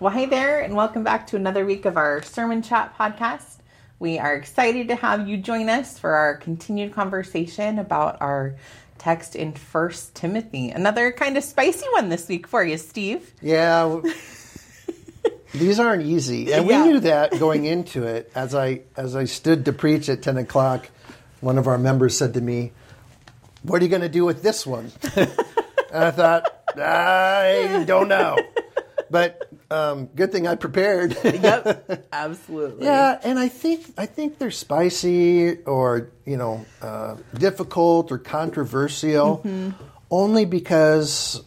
Well, hey there, and welcome back to another week of our Sermon Chat podcast. We are excited to have you join us for our continued conversation about our text in First Timothy. Another kind of spicy one this week for you, Steve. Yeah. These aren't easy, and we Yeah. knew that going into it. As I as I stood to preach at ten o'clock, one of our members said to me, "What are you going to do with this one?" and I thought, I don't know, but um, good thing I prepared. Yep, absolutely. Yeah, and I think I think they're spicy or you know uh, difficult or controversial, only because,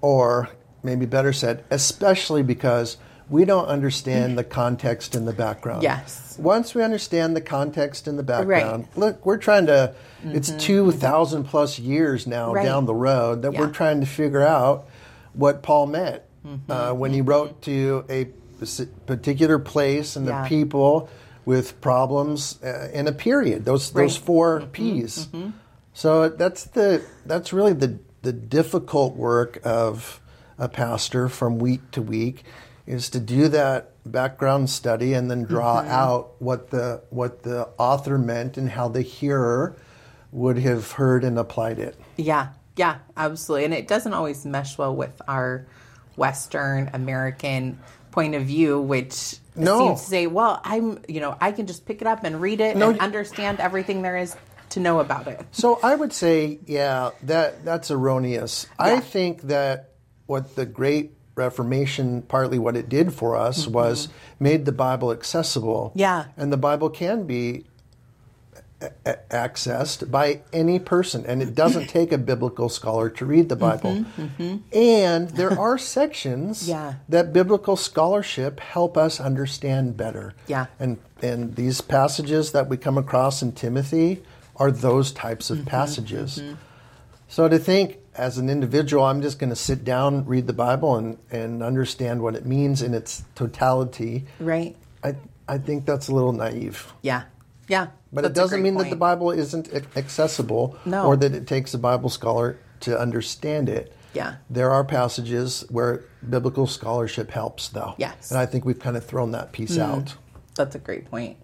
or maybe better said, especially because we don't understand the context and the background. Yes. Once we understand the context and the background, look, we're trying to. It's two thousand plus years now Right. down the road that we're trying to figure out what Paul meant uh, when he wrote to a particular place and Yeah. the people with problems uh, in a period. Those those Right. 4 P's. So that's the that's really the the difficult work of a pastor from week to week is to do that background study and then draw out what the what the author meant and how the hearer would have heard and applied it. Yeah, yeah, absolutely. And it doesn't always mesh well with our Western American point of view, which No. seems to say, well, I'm, you know, I can just pick it up and read it No. and understand everything there is to know about it. So I would say, yeah, that that's erroneous. I think that what the Great Reformation, partly what it did for us, was made the Bible accessible. Mm-hmm. Yeah. and the Bible can be a- accessed by any person, and it doesn't take a biblical scholar to read the Bible. And there are sections Mm-hmm. Yeah. that biblical scholarship help us understand better. Yeah. And and these passages that we come across in Timothy are those types Mm-hmm. of passages. So to think as an individual, I'm just going to sit down, read the Bible, and, and understand what it means in its totality, Right? I, I think that's a little naive. Yeah. Yeah. But it doesn't mean that the. Bible isn't accessible No. or that it takes a Bible scholar to understand it. Yeah. There are passages where biblical scholarship helps, though. Yes. And I think we've kind of thrown that piece hmm. out. That's a great point.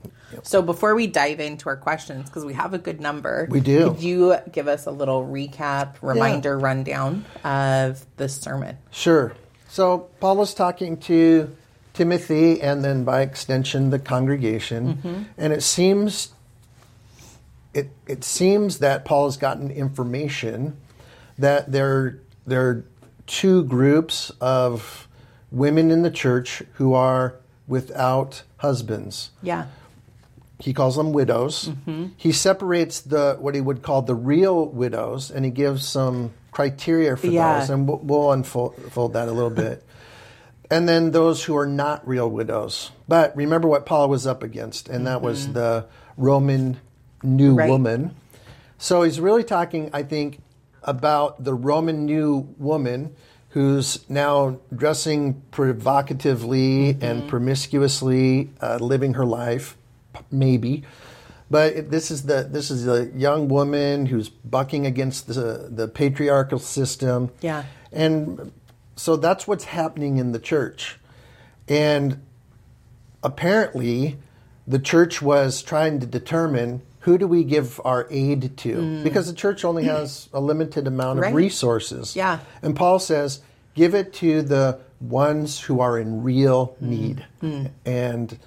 So before we dive into our questions, because we have a good number, We do. Could you give us a little recap, reminder, rundown of the sermon? Sure. So Paul is talking to Timothy and then by extension the congregation. Mm-hmm. And it seems it, it seems that Paul has gotten information that there, there are two groups of women in the church who are without husbands. Yeah. He calls them widows. Mm-hmm. He separates the what he would call the real widows, and he gives some criteria for Yeah. those, and we'll, we'll unfold, unfold that a little bit. And then those who are not real widows. But remember what Paul was up against, and that was the Roman new Right. woman. So he's really talking, I think, about the Roman new woman who's now dressing provocatively and promiscuously, uh, living her life, maybe. But this is the this is a young woman who's bucking against the the patriarchal system. Yeah. and so that's what's happening in the church, and apparently the church was trying to determine who do we give our aid to. Mm. Because the church only has a limited amount of resources. Yeah. and paul says give it to the ones who are in real mm. need. Mm. And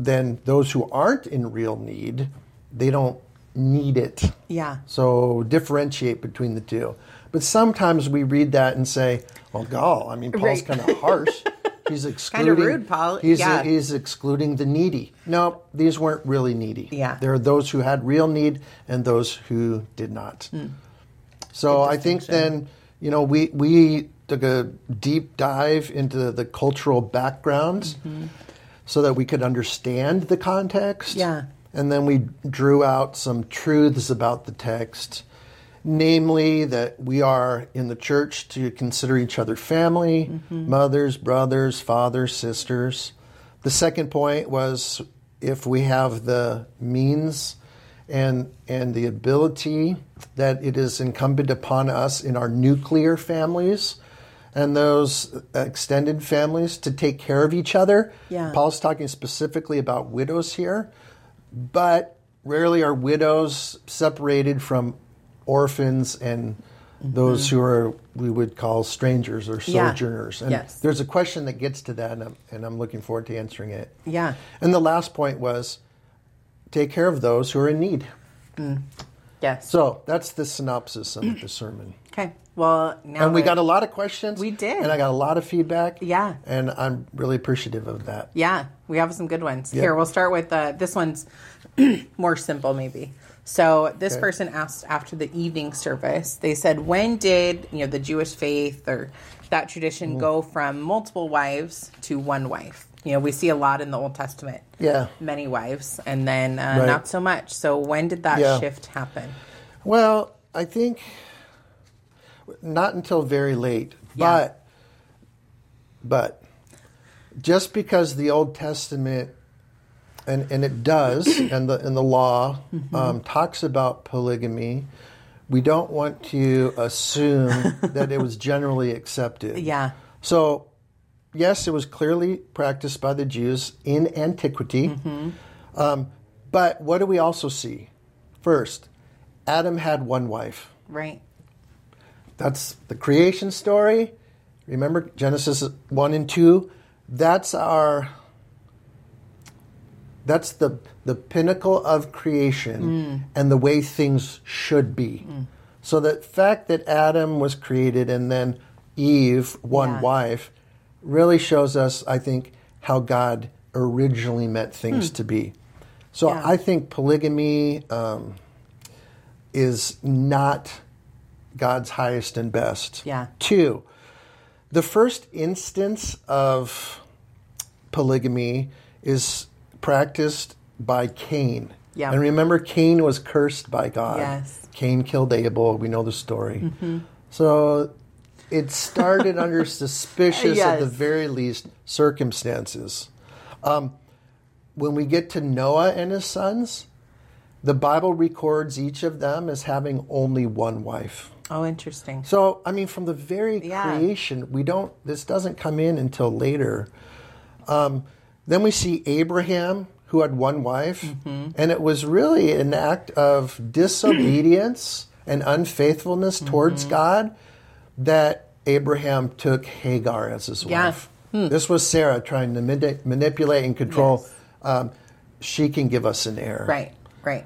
then those who aren't in real need they don't need it. Yeah. so differentiate between the two. But sometimes we read that and say, "Well, gall, I mean, Paul's Right. kind of harsh. He's excluding. kind of rude, Paul. He's Yeah. he's excluding the needy. No, these weren't really needy. Yeah. there are those who had real need and those who did not. Hmm. So I think then you know we we took a deep dive into the cultural backgrounds Mm-hmm. so that we could understand the context. Yeah. And then we drew out some truths about the text, namely that we are in the church to consider each other family, mm-hmm. mothers, brothers, fathers, sisters. The second point was if we have the means and and the ability that it is incumbent upon us in our nuclear families and those extended families to take care of each other. Yeah. Paul's talking specifically about widows here, but rarely are widows separated from orphans and those who are we would call strangers or Mm-hmm. Yeah. sojourners. And Yes. there's a question that gets to that, and I'm, and I'm looking forward to answering it. Yeah. And the last point was take care of those who are in need. Yes. So that's the synopsis of the sermon. okay. Well, now And we that- got a lot of questions. We did. And I got a lot of feedback. Yeah. And I'm really appreciative of that. Yeah, we have some good ones. Here, we'll start with uh, this one's more simple, maybe. So this Okay. person asked after the evening service. They said, "When did you know the Jewish faith or that tradition Mm-hmm. go from multiple wives to one wife? You know, we see a lot in the Old Testament, Yeah. many wives, and then uh, Right. not so much. So when did that Yeah. shift happen? Well, I think not until very late. Yeah. But but just because the Old Testament and and it does and the and the law Mm-hmm. um, talks about polygamy, we don't want to assume that it was generally accepted. Yeah, So, yes, it was clearly practiced by the Jews in antiquity. Mm-hmm. Um, but what do we also see? First, Adam had one wife. right. That's the creation story. Remember Genesis 1 and 2? That's our that's the the pinnacle of creation Mm. and the way things should be. So the fact that Adam was created and then Eve, one Yeah. wife, really shows us, I think, how God originally meant things to be. So Hmm. Yeah. I think polygamy um, is not God's highest and best. Yeah. Two, the first instance of polygamy is practiced by Cain. Yeah. And remember, Cain was cursed by God. Yes. Mm-hmm. Cain killed Abel. We know the story. So it started under suspicious, at the very least, circumstances. Um, when we get to Noah and his sons, the Bible records each of them as having only one wife. Oh, interesting. So, I mean, from the very Yeah. creation, we don't. This doesn't come in until later. Um, then we see Abraham, who had one wife, Mm-hmm. and it was really an act of disobedience and unfaithfulness Mm-hmm. towards God that Abraham took Hagar as his Yeah. wife. This was Sarah trying to mani- manipulate and control. Yes. Um, she can give us an heir. Right, right.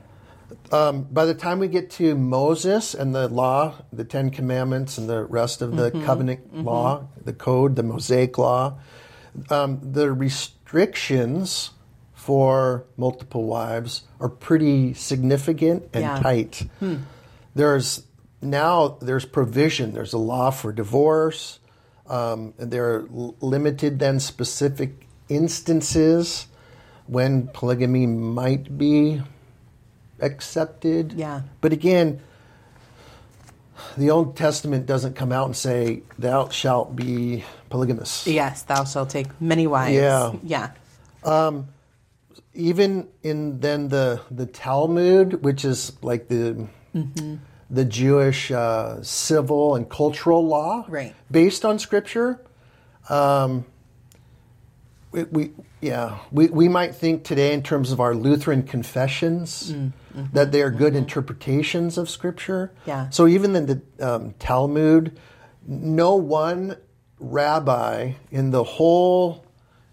Um, by the time we get to Moses and the law, the Ten Commandments, and the rest of the covenant law, the code, the Mosaic law, um, the restrictions for multiple wives are pretty significant and Yeah. tight. There's now there's provision. There's a law for divorce. Um, and there are limited then specific instances when polygamy might be accepted. Yeah. But again, the Old Testament doesn't come out and say, Thou shalt be polygamous. Yes, thou shalt take many wives. Yeah. Yeah. Even in then the, the Talmud, which is like the the Jewish uh, civil and cultural law, Right. based on Scripture, um, we, we yeah we, we might think today in terms of our Lutheran confessions that they are good interpretations of Scripture. Yeah. So even in the um, Talmud, no one rabbi in the whole,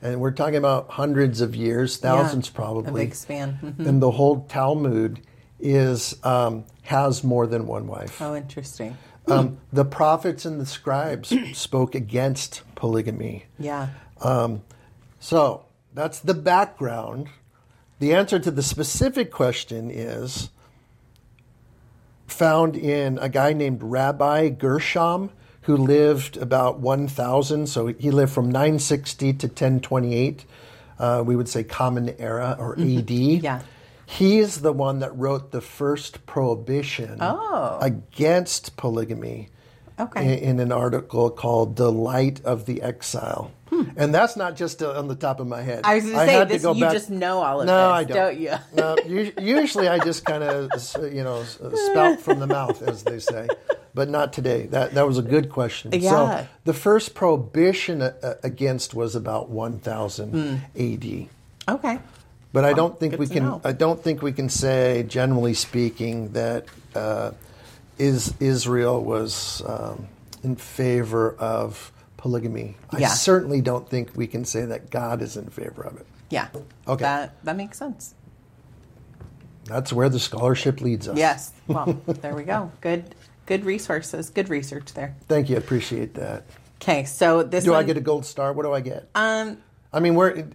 and we're talking about hundreds of years, thousands A probably, big span. And the whole Talmud is um, has more than one wife. Oh, interesting. Um, the prophets and the scribes spoke against polygamy. Yeah. So that's the background. The answer to the specific question is found in a guy named Rabbi Gershom, who lived about 1000. So he lived from 960 to 1028. Uh, we would say Common Era or AD. Mm-hmm. Yeah. He's the one that wrote the first prohibition Oh. against polygamy Okay. in, in an article called "The Light of the Exile," and that's not just uh, on the top of my head. Hmm. I was going to say this. go you back- just know all of no, this, I don't. you? no, usually I just kind of you know spout from the mouth, as they say. but not today. That that was a good question. Yeah. So the first prohibition uh, against was about 1000 AD. Okay. But I don't think we can. know. I don't think we can say, generally speaking, that uh, is Israel was um, in favor of polygamy. I certainly don't think we can say that God is in favor of it. Yeah. Okay. That that makes sense. That's where the scholarship leads us. Yes. Well, there we go. Good good resources. Good research there. Thank you. I appreciate that. Okay, so this Do I get a gold star? What do I get? um I mean, we're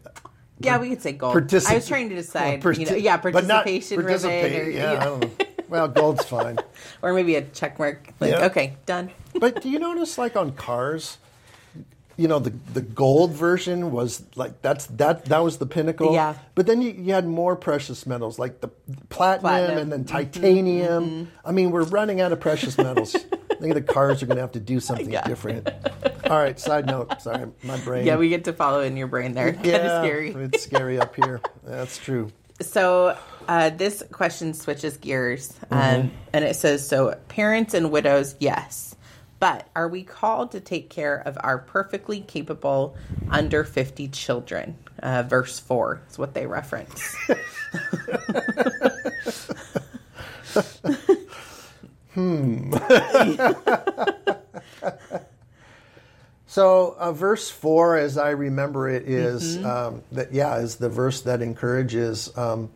yeah, we could say gold. Particip- I was trying to decide, well, you know, yeah, but not participation participate, or, yeah, I don't know. Well, gold's fine. or maybe a check mark. Like, Yeah. okay, done. But do you notice, like on cars, you know, the the gold version was like that's that that was the pinnacle. Yeah. But then you, you had more precious metals like the platinum, Platinum. and then titanium. I mean, we're running out of precious metals. I think the cars are going to have to do something Yeah. different. All right. Side note. Sorry, my brain. Yeah, we get to follow in your brain there. Kind Yeah, of scary. It's scary up here. That's true. So uh, this question switches gears, um, Mm-hmm. and it says, "So parents and widows, yes, but are we called to take care of our perfectly capable under fifty children?" Uh, verse four is what they reference. Hmm. so, uh, verse four, as I remember it, is, um, that yeah is the verse that encourages um,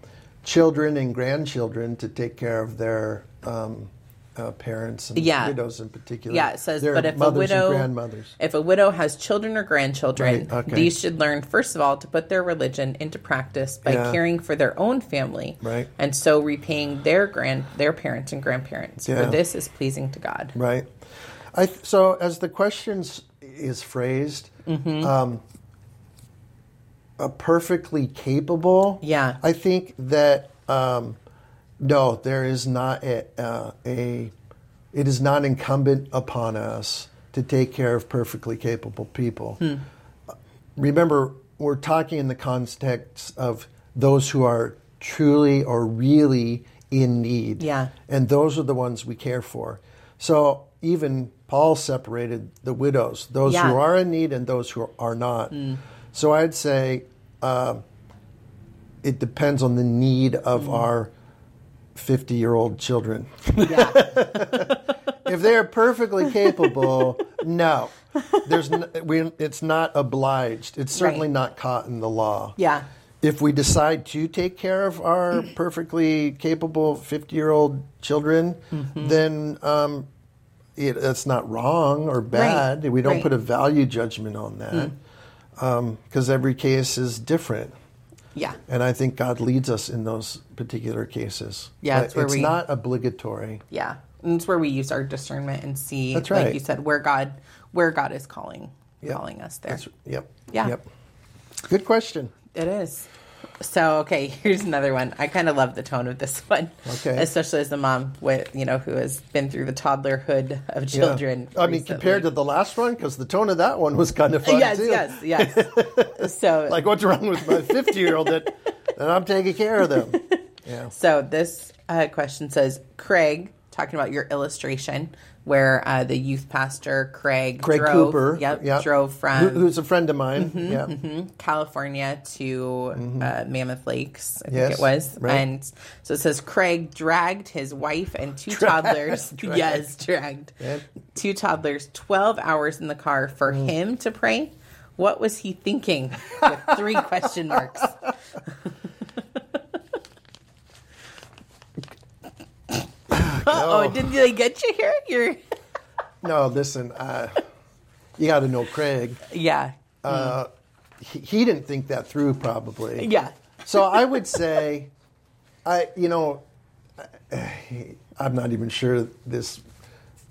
children and grandchildren to take care of their um, uh, parents and Yeah. widows in particular. Yeah, it says, their but if a widow, if a widow has children or grandchildren, Right, okay. these should learn first of all to put their religion into practice by Yeah. caring for their own family, Right. and so repaying their grand their parents and grandparents. Yeah. For this is pleasing to God. Right. I th- so as the questions is phrased, Mm-hmm. um, a perfectly capable. Yeah. I think that um, no, there is not a, uh, a. It is not incumbent upon us to take care of perfectly capable people. Hmm. Remember, we're talking in the context of those who are truly or really in need. Yeah. And those are the ones we care for. So even Paul separated the widows, those Yeah. who are in need and those who are not. So I'd say uh, it depends on the need of our 50 year old children. Yeah. if they're perfectly capable, no. There's n- we, it's not obliged. It's certainly Right. not caught in the law. Yeah. If we decide to take care of our perfectly capable 50 year old children, Mm-hmm. then um, it, that's not wrong or bad. We don't Right. Put a value judgment on that because every case is different. Yeah. And I think God leads us in those particular cases. Yeah, where it's we- not obligatory. Yeah. And it's where we use our discernment and see, That's like right. you said, where God where God is calling Yep. calling us there. That's, yep. Yeah. Yep. Good question. It is. So okay, here's another one. I kind of love the tone of this one, Okay. especially as a mom with you know who has been through the toddlerhood of Yeah. children. I mean, compared to the last one, because the tone of that one was kind of fun yes, too. yes, yes. so Like, what's wrong with my 50 year old that, that I'm taking care of them? Yeah. So this uh, question says, Craig, talking about your illustration where uh, the youth pastor Craig, Craig drove, Cooper. yep, yeah. drove from Who- who's a friend of mine. yeah. California to uh, Mammoth Lakes, I Mm-hmm. Yes, think it was. right. And so it says Craig dragged his wife and two Dragged, toddlers. dragged. Yes, dragged. Yeah. Two toddlers, 12 hours in the car for Mm. him to pray. What was he thinking? With three question marks. Oh, did they get you here? You're, No, listen, uh, you got to know Craig. yeah, Uh, he, he didn't think that through, probably. yeah, So I would say, I you know, I'm not even sure this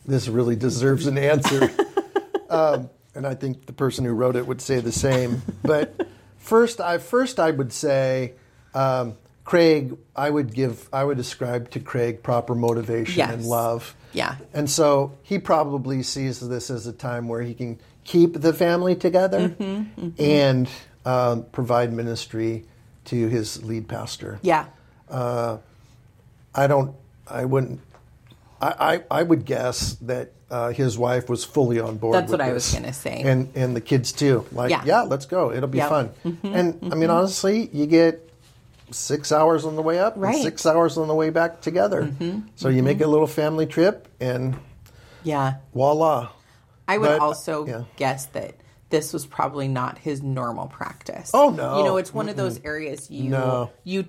this really deserves an answer, um, and I think the person who wrote it would say the same. But first, I first I would say, um, Craig, I would give I would ascribe to Craig proper motivation and love. yeah, And so he probably sees this as a time where he can keep the family together Mm-hmm, and um, provide ministry to his lead pastor. yeah, I don't, I wouldn't, I, I, I would guess that uh, his wife was fully on board. That's with what I was gonna say. and and the kids too. Like, Yeah. yeah, let's go. It'll be Yep. fun. Mm-hmm, and I mean, honestly, you get six hours on the way up, Right. Mm-hmm, and six hours on the way back together. So you make a little family trip, and Yeah. voila. I would But, also yeah. guess that this was probably not his normal practice. Oh, no. You know, it's one of those areas you No. you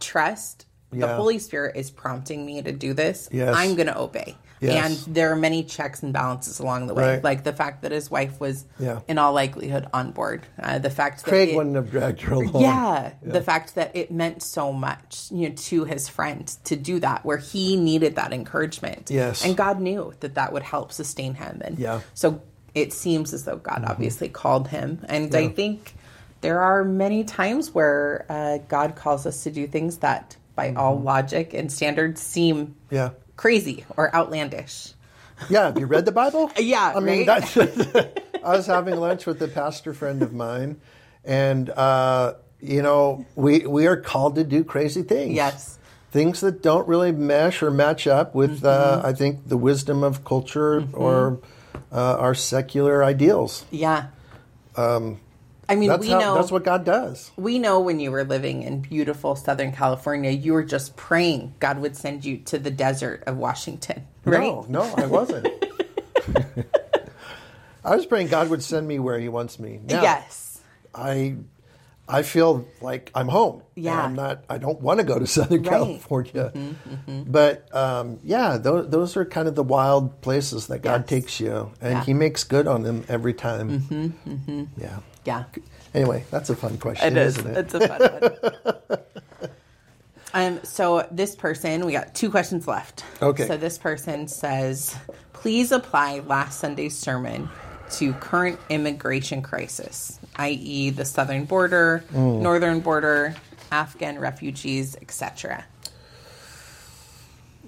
trust the Holy Spirit is prompting me to do this. Yes. I'm going to obey. Yes. And there are many checks and balances along the way. Right. Like the fact that his wife was, Yeah. in all likelihood, on board. Uh, the fact that Craig it- wouldn't have dragged her along. yeah, the fact that it meant so much, you know, to his friend to do that, where he needed that encouragement. Yes. and God knew that that would help sustain him, and Yeah. so it seems as though God obviously called him, and I think there are many times where uh, God calls us to do things that, by all logic and standards, seem Yeah. Crazy or outlandish. Yeah, have you read the Bible? Yeah, I mean, right? I was having lunch with a pastor friend of mine, and uh, you know, we we are called to do crazy things. Yes. things that don't really mesh or match up with, uh, Mm-hmm. I think, the wisdom of culture or uh, our secular ideals. Yeah. I mean, That's we how. know That's what God does. We know when you were living in beautiful Southern California, you were just praying God would send you to the desert of Washington, right? No, no, I wasn't. I was praying God would send me where He wants me. Now, Yes. I I feel like I'm home. Yeah. I'm not. I don't want to go to Southern Right. California. Mm-hmm, mm-hmm. But um, yeah, those, those are kind of the wild places that God Yes. takes you, and Yeah. He makes good on them every time. Mm-hmm, yeah. Yeah. Anyway, that's a fun question, It is. isn't it? It's a fun one. um, so this person, we got two questions left. Okay. So this person says, please apply last Sunday's sermon to current immigration crisis, i.e., the southern border, Mm. northern border, Afghan refugees, etc.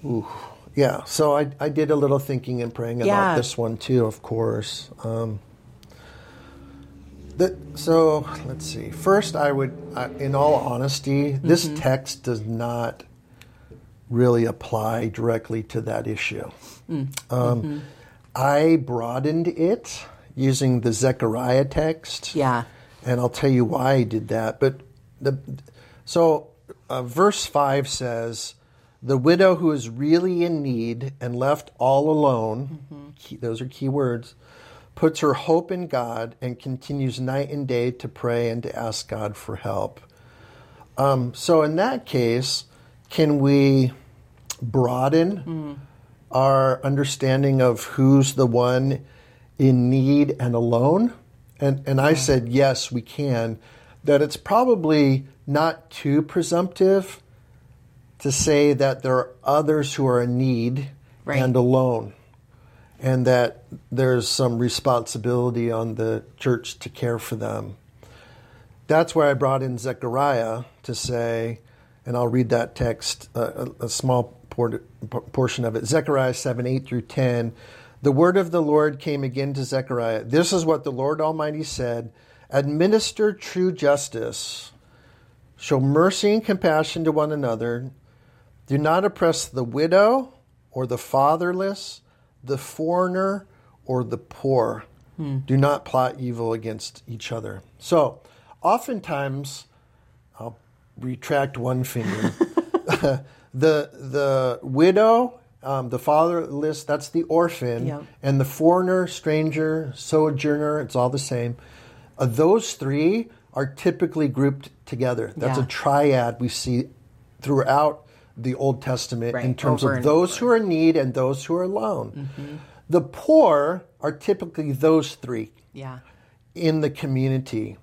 Ooh, yeah, so I, I did a little thinking and praying Yeah. about this one too, of course. Um, the, so let's see. First, I would, I, in all honesty, this Mm-hmm. text does not really apply directly to that issue. Mm. Um, Mm-hmm. I broadened it using the Zechariah text. Yeah. And I'll tell you why I did that. But the so uh, verse five says, "The widow who is really in need and left all alone, key, those are key words, puts her hope in God and continues night and day to pray and to ask God for help." Um, so in that case, can we broaden our understanding of who's the one in need and alone? And, and I said, yes, we can. That it's probably not too presumptive to say that there are others who are in need Right. and alone, and that there's some responsibility on the church to care for them. That's where I brought in Zechariah to say, and I'll read that text, uh, a, small por- portion of it. Zechariah 7 8 through 10. The word of the Lord came again to Zechariah. This is what the Lord Almighty said Administer true justice, show mercy and compassion to one another. Do not oppress the widow or the fatherless, the foreigner or the poor. Do not plot evil against each other. So, oftentimes, I'll retract one finger. the the widow, um, the fatherless, that's the orphan, Yep. and the foreigner, stranger, sojourner, it's all the same. Uh, those three are typically grouped together. That's Yeah. a triad we see throughout the Old Testament in terms over of those over. who are in need and those who are alone. Mm-hmm. The poor are typically those three Yeah. in the community.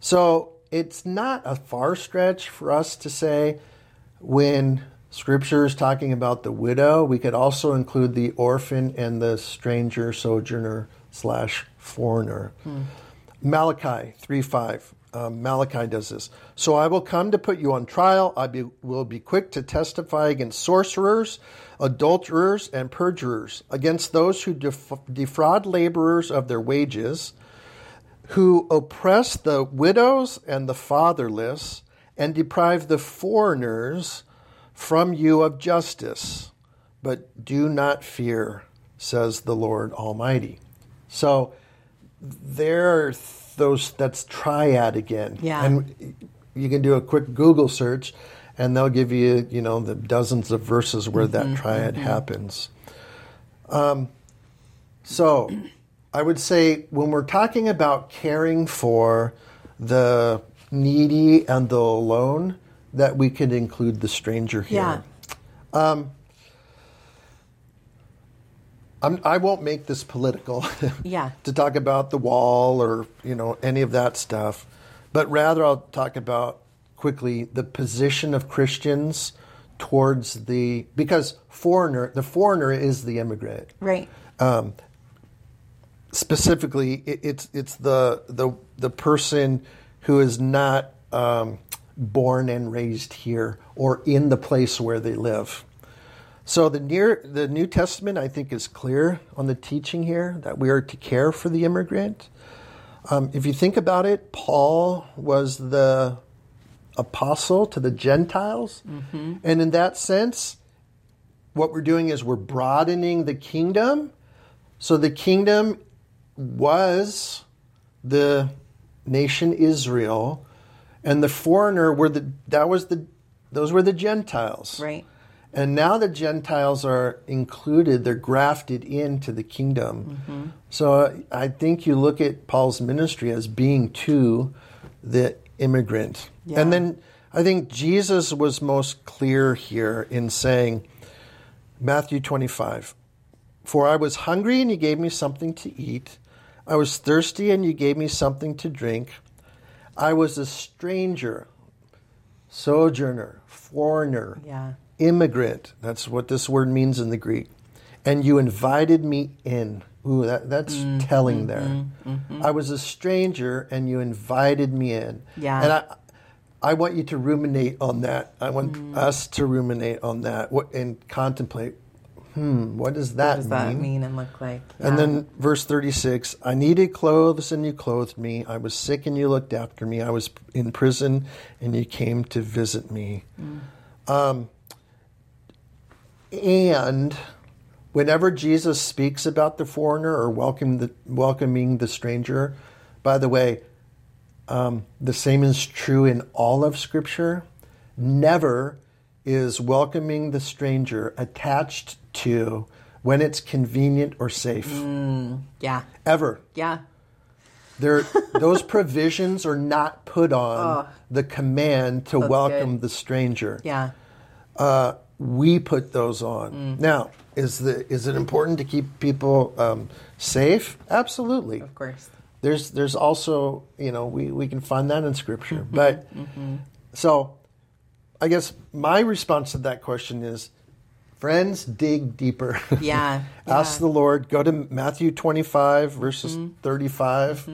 So it's not a far stretch for us to say when scripture is talking about the widow, we could also include the orphan and the stranger, sojourner, slash foreigner. Hmm. Malachi 3 5. Um, Malachi does this. So I will come to put you on trial. I be, will be quick to testify against sorcerers, adulterers, and perjurers, against those who def- defraud laborers of their wages, who oppress the widows and the fatherless, and deprive the foreigners from you of justice. but do not fear, says the Lord Almighty. So there are those that's triad again. Yeah. And you can do a quick Google search and they'll give you, you know, the dozens of verses where that mm-hmm. triad mm-hmm. happens. Um, so I would say when we're talking about caring for the needy and the alone, that we could include the stranger here. Yeah. Um, I'm, I won't make this political. Yeah. to talk about the wall or you know any of that stuff, but rather I'll talk about quickly the position of Christians towards the because foreigner the foreigner is the immigrant. Right. Specifically, it, it's it's the the the person who is not um, born and raised here or in the place where they live. So the near the New Testament, I think, is clear on the teaching here that we are to care for the immigrant. Um, if you think about it, Paul was the apostle to the Gentiles, and in that sense, what we're doing is we're broadening the kingdom. So the kingdom was the nation Israel, and the foreigner were the that was the those were the Gentiles. Right. And now the Gentiles are included, they're grafted into the kingdom. Mm-hmm. So I think you look at Paul's ministry as being to the immigrant. Yeah. And then I think Jesus was most clear here in saying, Matthew 25, For I was hungry and you gave me something to eat. I was thirsty and you gave me something to drink. I was a stranger, sojourner, foreigner, Yeah. Immigrant. That's what this word means in the Greek. And you invited me in. Ooh, that, that's Mm, telling there. mm-hmm, I was a stranger and you invited me in. Yeah. And I, I want you to ruminate on that. I want Mm. us to ruminate on that and contemplate. Hmm, what does that What does that mean? mean and look like? And then verse 36 I needed clothes and you clothed me. I was sick and you looked after me. I was in prison and you came to visit me. Um, and whenever Jesus speaks about the foreigner or welcome the, welcoming the stranger, by the way, um, the same is true in all of Scripture. Never is welcoming the stranger attached to when it's convenient or safe. yeah. Ever. Yeah. There, those provisions are not put on the command to welcome good. the stranger. Yeah. Uh, we put those on. Mm. Now, is the is it important to keep people um, safe? Absolutely. Of course. There's there's also you know we, we can find that in scripture, Mm-hmm. but so I guess my response to that question is, friends, dig deeper. Yeah. Ask yeah. the Lord. Go to Matthew 25 verses Mm-hmm. 35,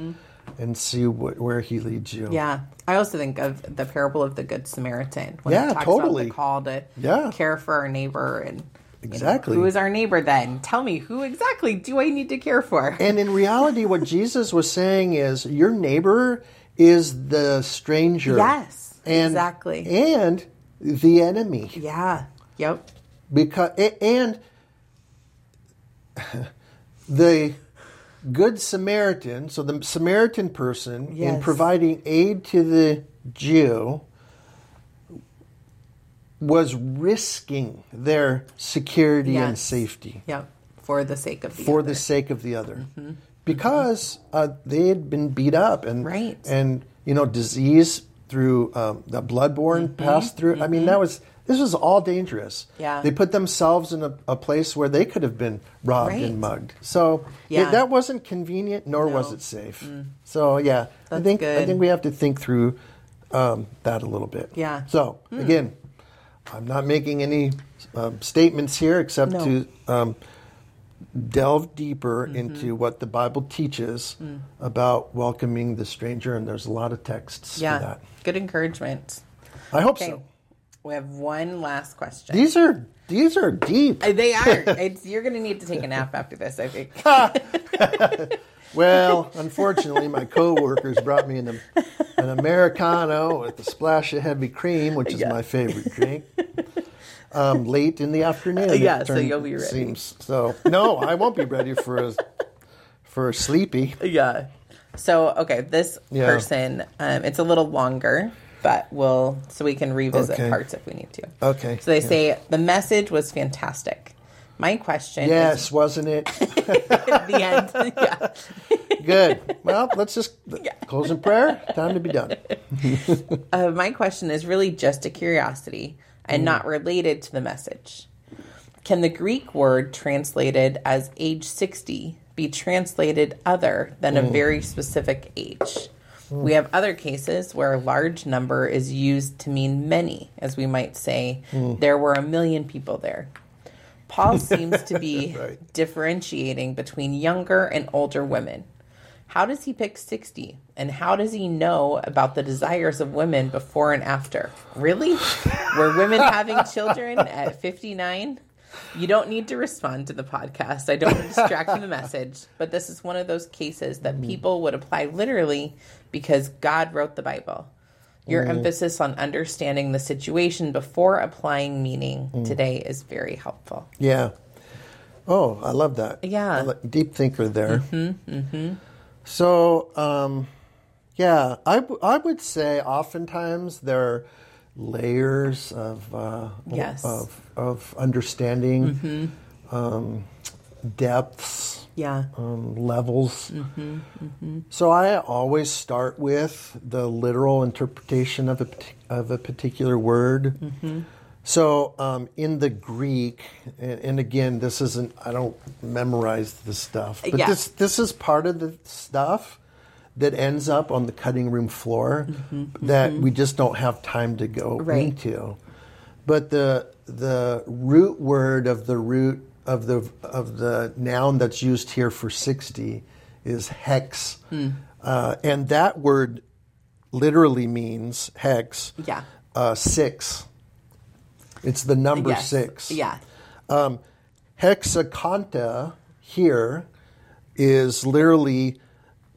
and see what, where He leads you. Yeah. I also think of the parable of the Good Samaritan when Yeah, it talks totally. about the call to Yeah. care for our neighbor and you know, Exactly. who is our neighbor then? Tell me who exactly do I need to care for? And in reality, what Jesus was saying is, your neighbor is the stranger. Yes, and, exactly. And the enemy. Yeah. Yep. because and the good samaritan so the samaritan person in providing aid to the jew was risking their security and safety Yep. For the sake of the for other. the sake of the other because uh, they had been beat up and Right. and you know disease through um, the bloodborne Mm-hmm. passed through i mean that was this was all dangerous Yeah. they put themselves in a, a place where they could have been robbed Right. and mugged so Yeah. it, that wasn't convenient nor was No. Mm. it safe so yeah i That's think i think we have to think through um, that a little bit Yeah. so again i'm not making any um, statements here except No. to um, delve deeper Mm-hmm. into what the Bible teaches Mm. about welcoming the stranger, and there's a lot of texts Yeah. for that. Good encouragement. I hope Okay. so. We have one last question. These are these are deep. Uh, They are. It's, you're going to need to take a nap after this, I think. Well, unfortunately, my coworkers brought me an, an americano with a splash of heavy cream, which is Yeah. my favorite drink. um, late in the afternoon. it Yeah, so you'll be ready. Seems so. No, I won't be ready for a for a sleepy. Yeah. So okay, this Yeah. person, um, it's a little longer, but we'll so we can revisit Okay. parts if we need to. Okay. So they yeah. say the message was fantastic. My question Yes, wasn't it? at the end. yeah. Good. Well, let's just close in prayer. Time to be done. Uh, my question is really just a curiosity and not related to the message. Can the Greek word translated as age 60 be translated other than a very specific age? Hmm. We have other cases where a large number is used to mean many, as we might say, hmm. there were a million people there. Paul seems to be Right. differentiating between younger and older women. How does he pick 60? And how does he know about the desires of women before and after? Really? Were women having children at 59? You don't need to respond to the podcast. I don't want to distract from the message, but this is one of those cases that people would apply literally because God wrote the Bible. Your emphasis on understanding the situation before applying meaning today is very helpful. Yeah. Oh, I love that. Yeah. Like- deep thinker there. Mm-hmm. Mm-hmm. So, um, yeah, I, w- I would say oftentimes there are layers of uh, Yes. of of understanding, um, depths, Yeah. um, levels. So I always start with the literal interpretation of a of a particular word. So um, in the Greek, and, and again, this isn't. I don't memorize the stuff, but Yeah. this this is part of the stuff that ends up on the cutting room floor that we just don't have time to go Right. into. But the the root word of the root of the of the noun that's used here for sixty is hex, uh, and that word literally means hex. Yeah. uh, six. It's the number Yes. six. Yeah. Hexaconta here is literally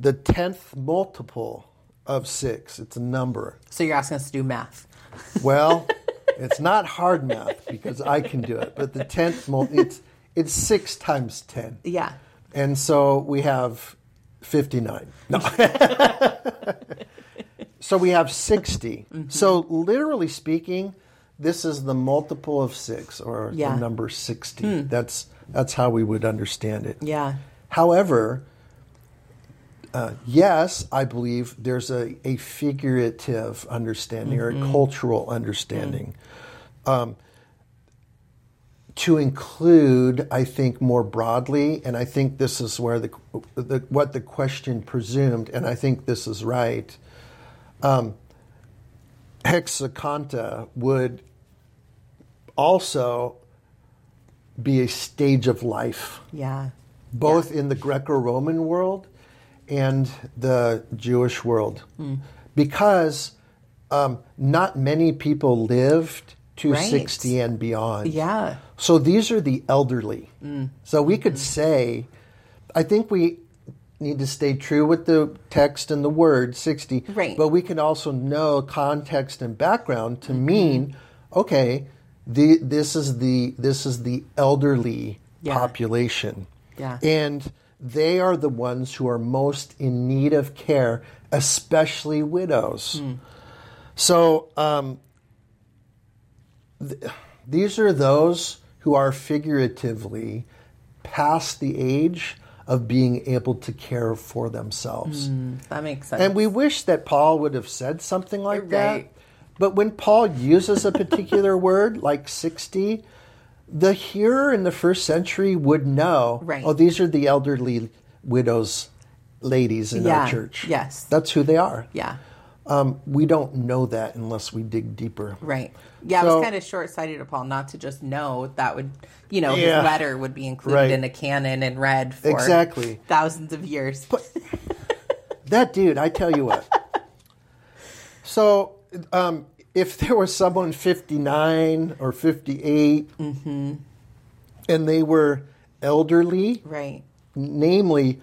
the tenth multiple of six. It's a number. So you're asking us to do math. Well, it's not hard math because I can do it, but the tenth mul it's it's six times ten, Yeah. and so we have fifty nine. No. so we have 60 Mm-hmm. So literally speaking, this is the multiple of six, or Yeah. Hmm. the number sixty. That's that's how we would understand it. Yeah. However, uh, yes, I believe there's a, a figurative understanding or a cultural understanding. Um, to include, I think, more broadly, and I think this is where the, the what the question presumed, and I think this is right. Um, hexaconta would also be a stage of life Yeah. both in the Greco-Roman world and the Jewish world, Hmm. because um, not many people lived to Right. sixty and beyond. Yeah. So these are the elderly. Mm. So we could say, I think we need to stay true with the text and the word 60. Right. But we can also know context and background to Mm-hmm. mean, okay, the, this is the this is the elderly Yeah. population. Yeah. And they are the ones who are most in need of care, especially widows. Hmm. So um, th- these are those who are figuratively past the age of being able to care for themselves. That makes sense. And we wish that Paul would have said something like that. But when Paul uses a particular word like 60, the hearer in the first century would know, Right. oh, these are the elderly widows, ladies in Yeah, our church. yes. That's who they are. yeah. Um, we don't know that unless we dig deeper. Right. Yeah, it was kind of short sighted of Paul not to just know that would, you know, Yeah. his letter would be included Right. in a canon and read for Exactly. thousands of years. That dude, I tell you what. so, um, if there was someone 59 or 58 Mm-hmm. and they were elderly, right. namely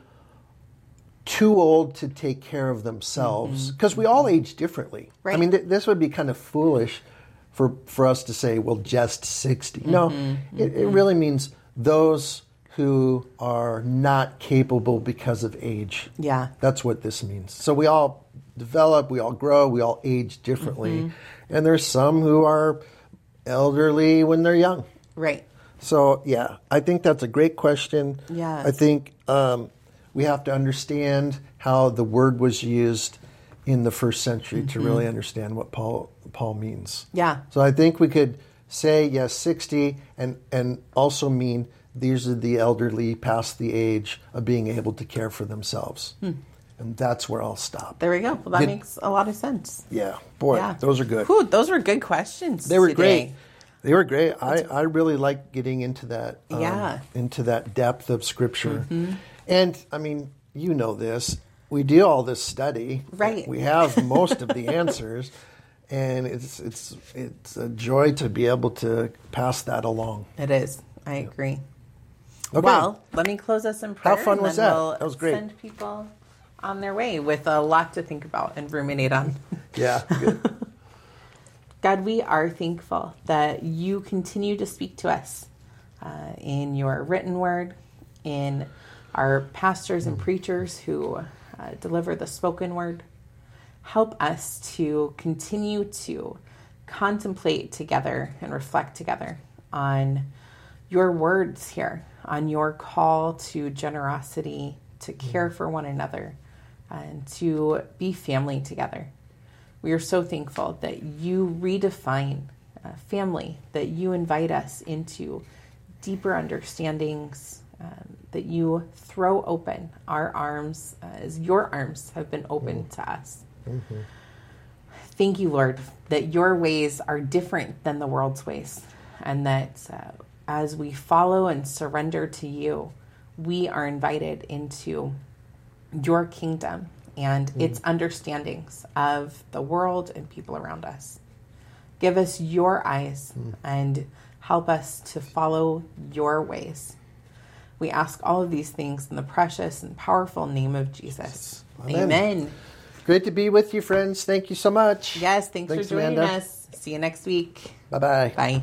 too old to take care of themselves, because we all age differently. I Mm-hmm. Mean, th- this would be kind of foolish for for us to say, well, just 60. No, it, it really means those who are not capable because of age. Yeah. That's what this means. So we all develop, we all grow, we all age differently. And there's some who are elderly when they're young. Right. So, yeah, I think that's a great question. Yes. I think um, we have to understand how the word was used in the first century to really understand what Paul Paul means. Yeah. So I think we could say yes, sixty, and and also mean these are the elderly past the age of being able to care for themselves, and that's where I'll stop. There we go. Well, that Did- makes a lot of sense. Yeah, boy, yeah. those are good. Whew, those were good questions. They were today. great. They were great. I, I really like getting into that um, Yeah. into that depth of scripture. And I mean, you know this. We do all this study. Right. We have most of the answers. And it's it's it's a joy to be able to pass that along. It is. I agree. Okay. Well, let me close us in prayer. How fun was that? We'll That was great. Send people on their way with a lot to think about and ruminate on. yeah. God, we are thankful that you continue to speak to us uh, in your written word, in our pastors and preachers who uh, deliver the spoken word. Help us to continue to contemplate together and reflect together on your words here, on your call to generosity, to care for one another, and to be family together. We are so thankful that you redefine uh, family, that you invite us into deeper understandings, um, that you throw open our arms uh, as your arms have been opened to us. Thank you, Lord, that your ways are different than the world's ways, and that uh, as we follow and surrender to you, we are invited into your kingdom and mm. its understandings of the world and people around us. Give us your eyes mm. and help us to follow your ways. We ask all of these things in the precious and powerful name of Jesus. Amen. Amen. Great to be with you, friends. Thank you so much. Yes, thanks, Thanks, for joining Amanda. us. See you next week. Bye bye. Bye.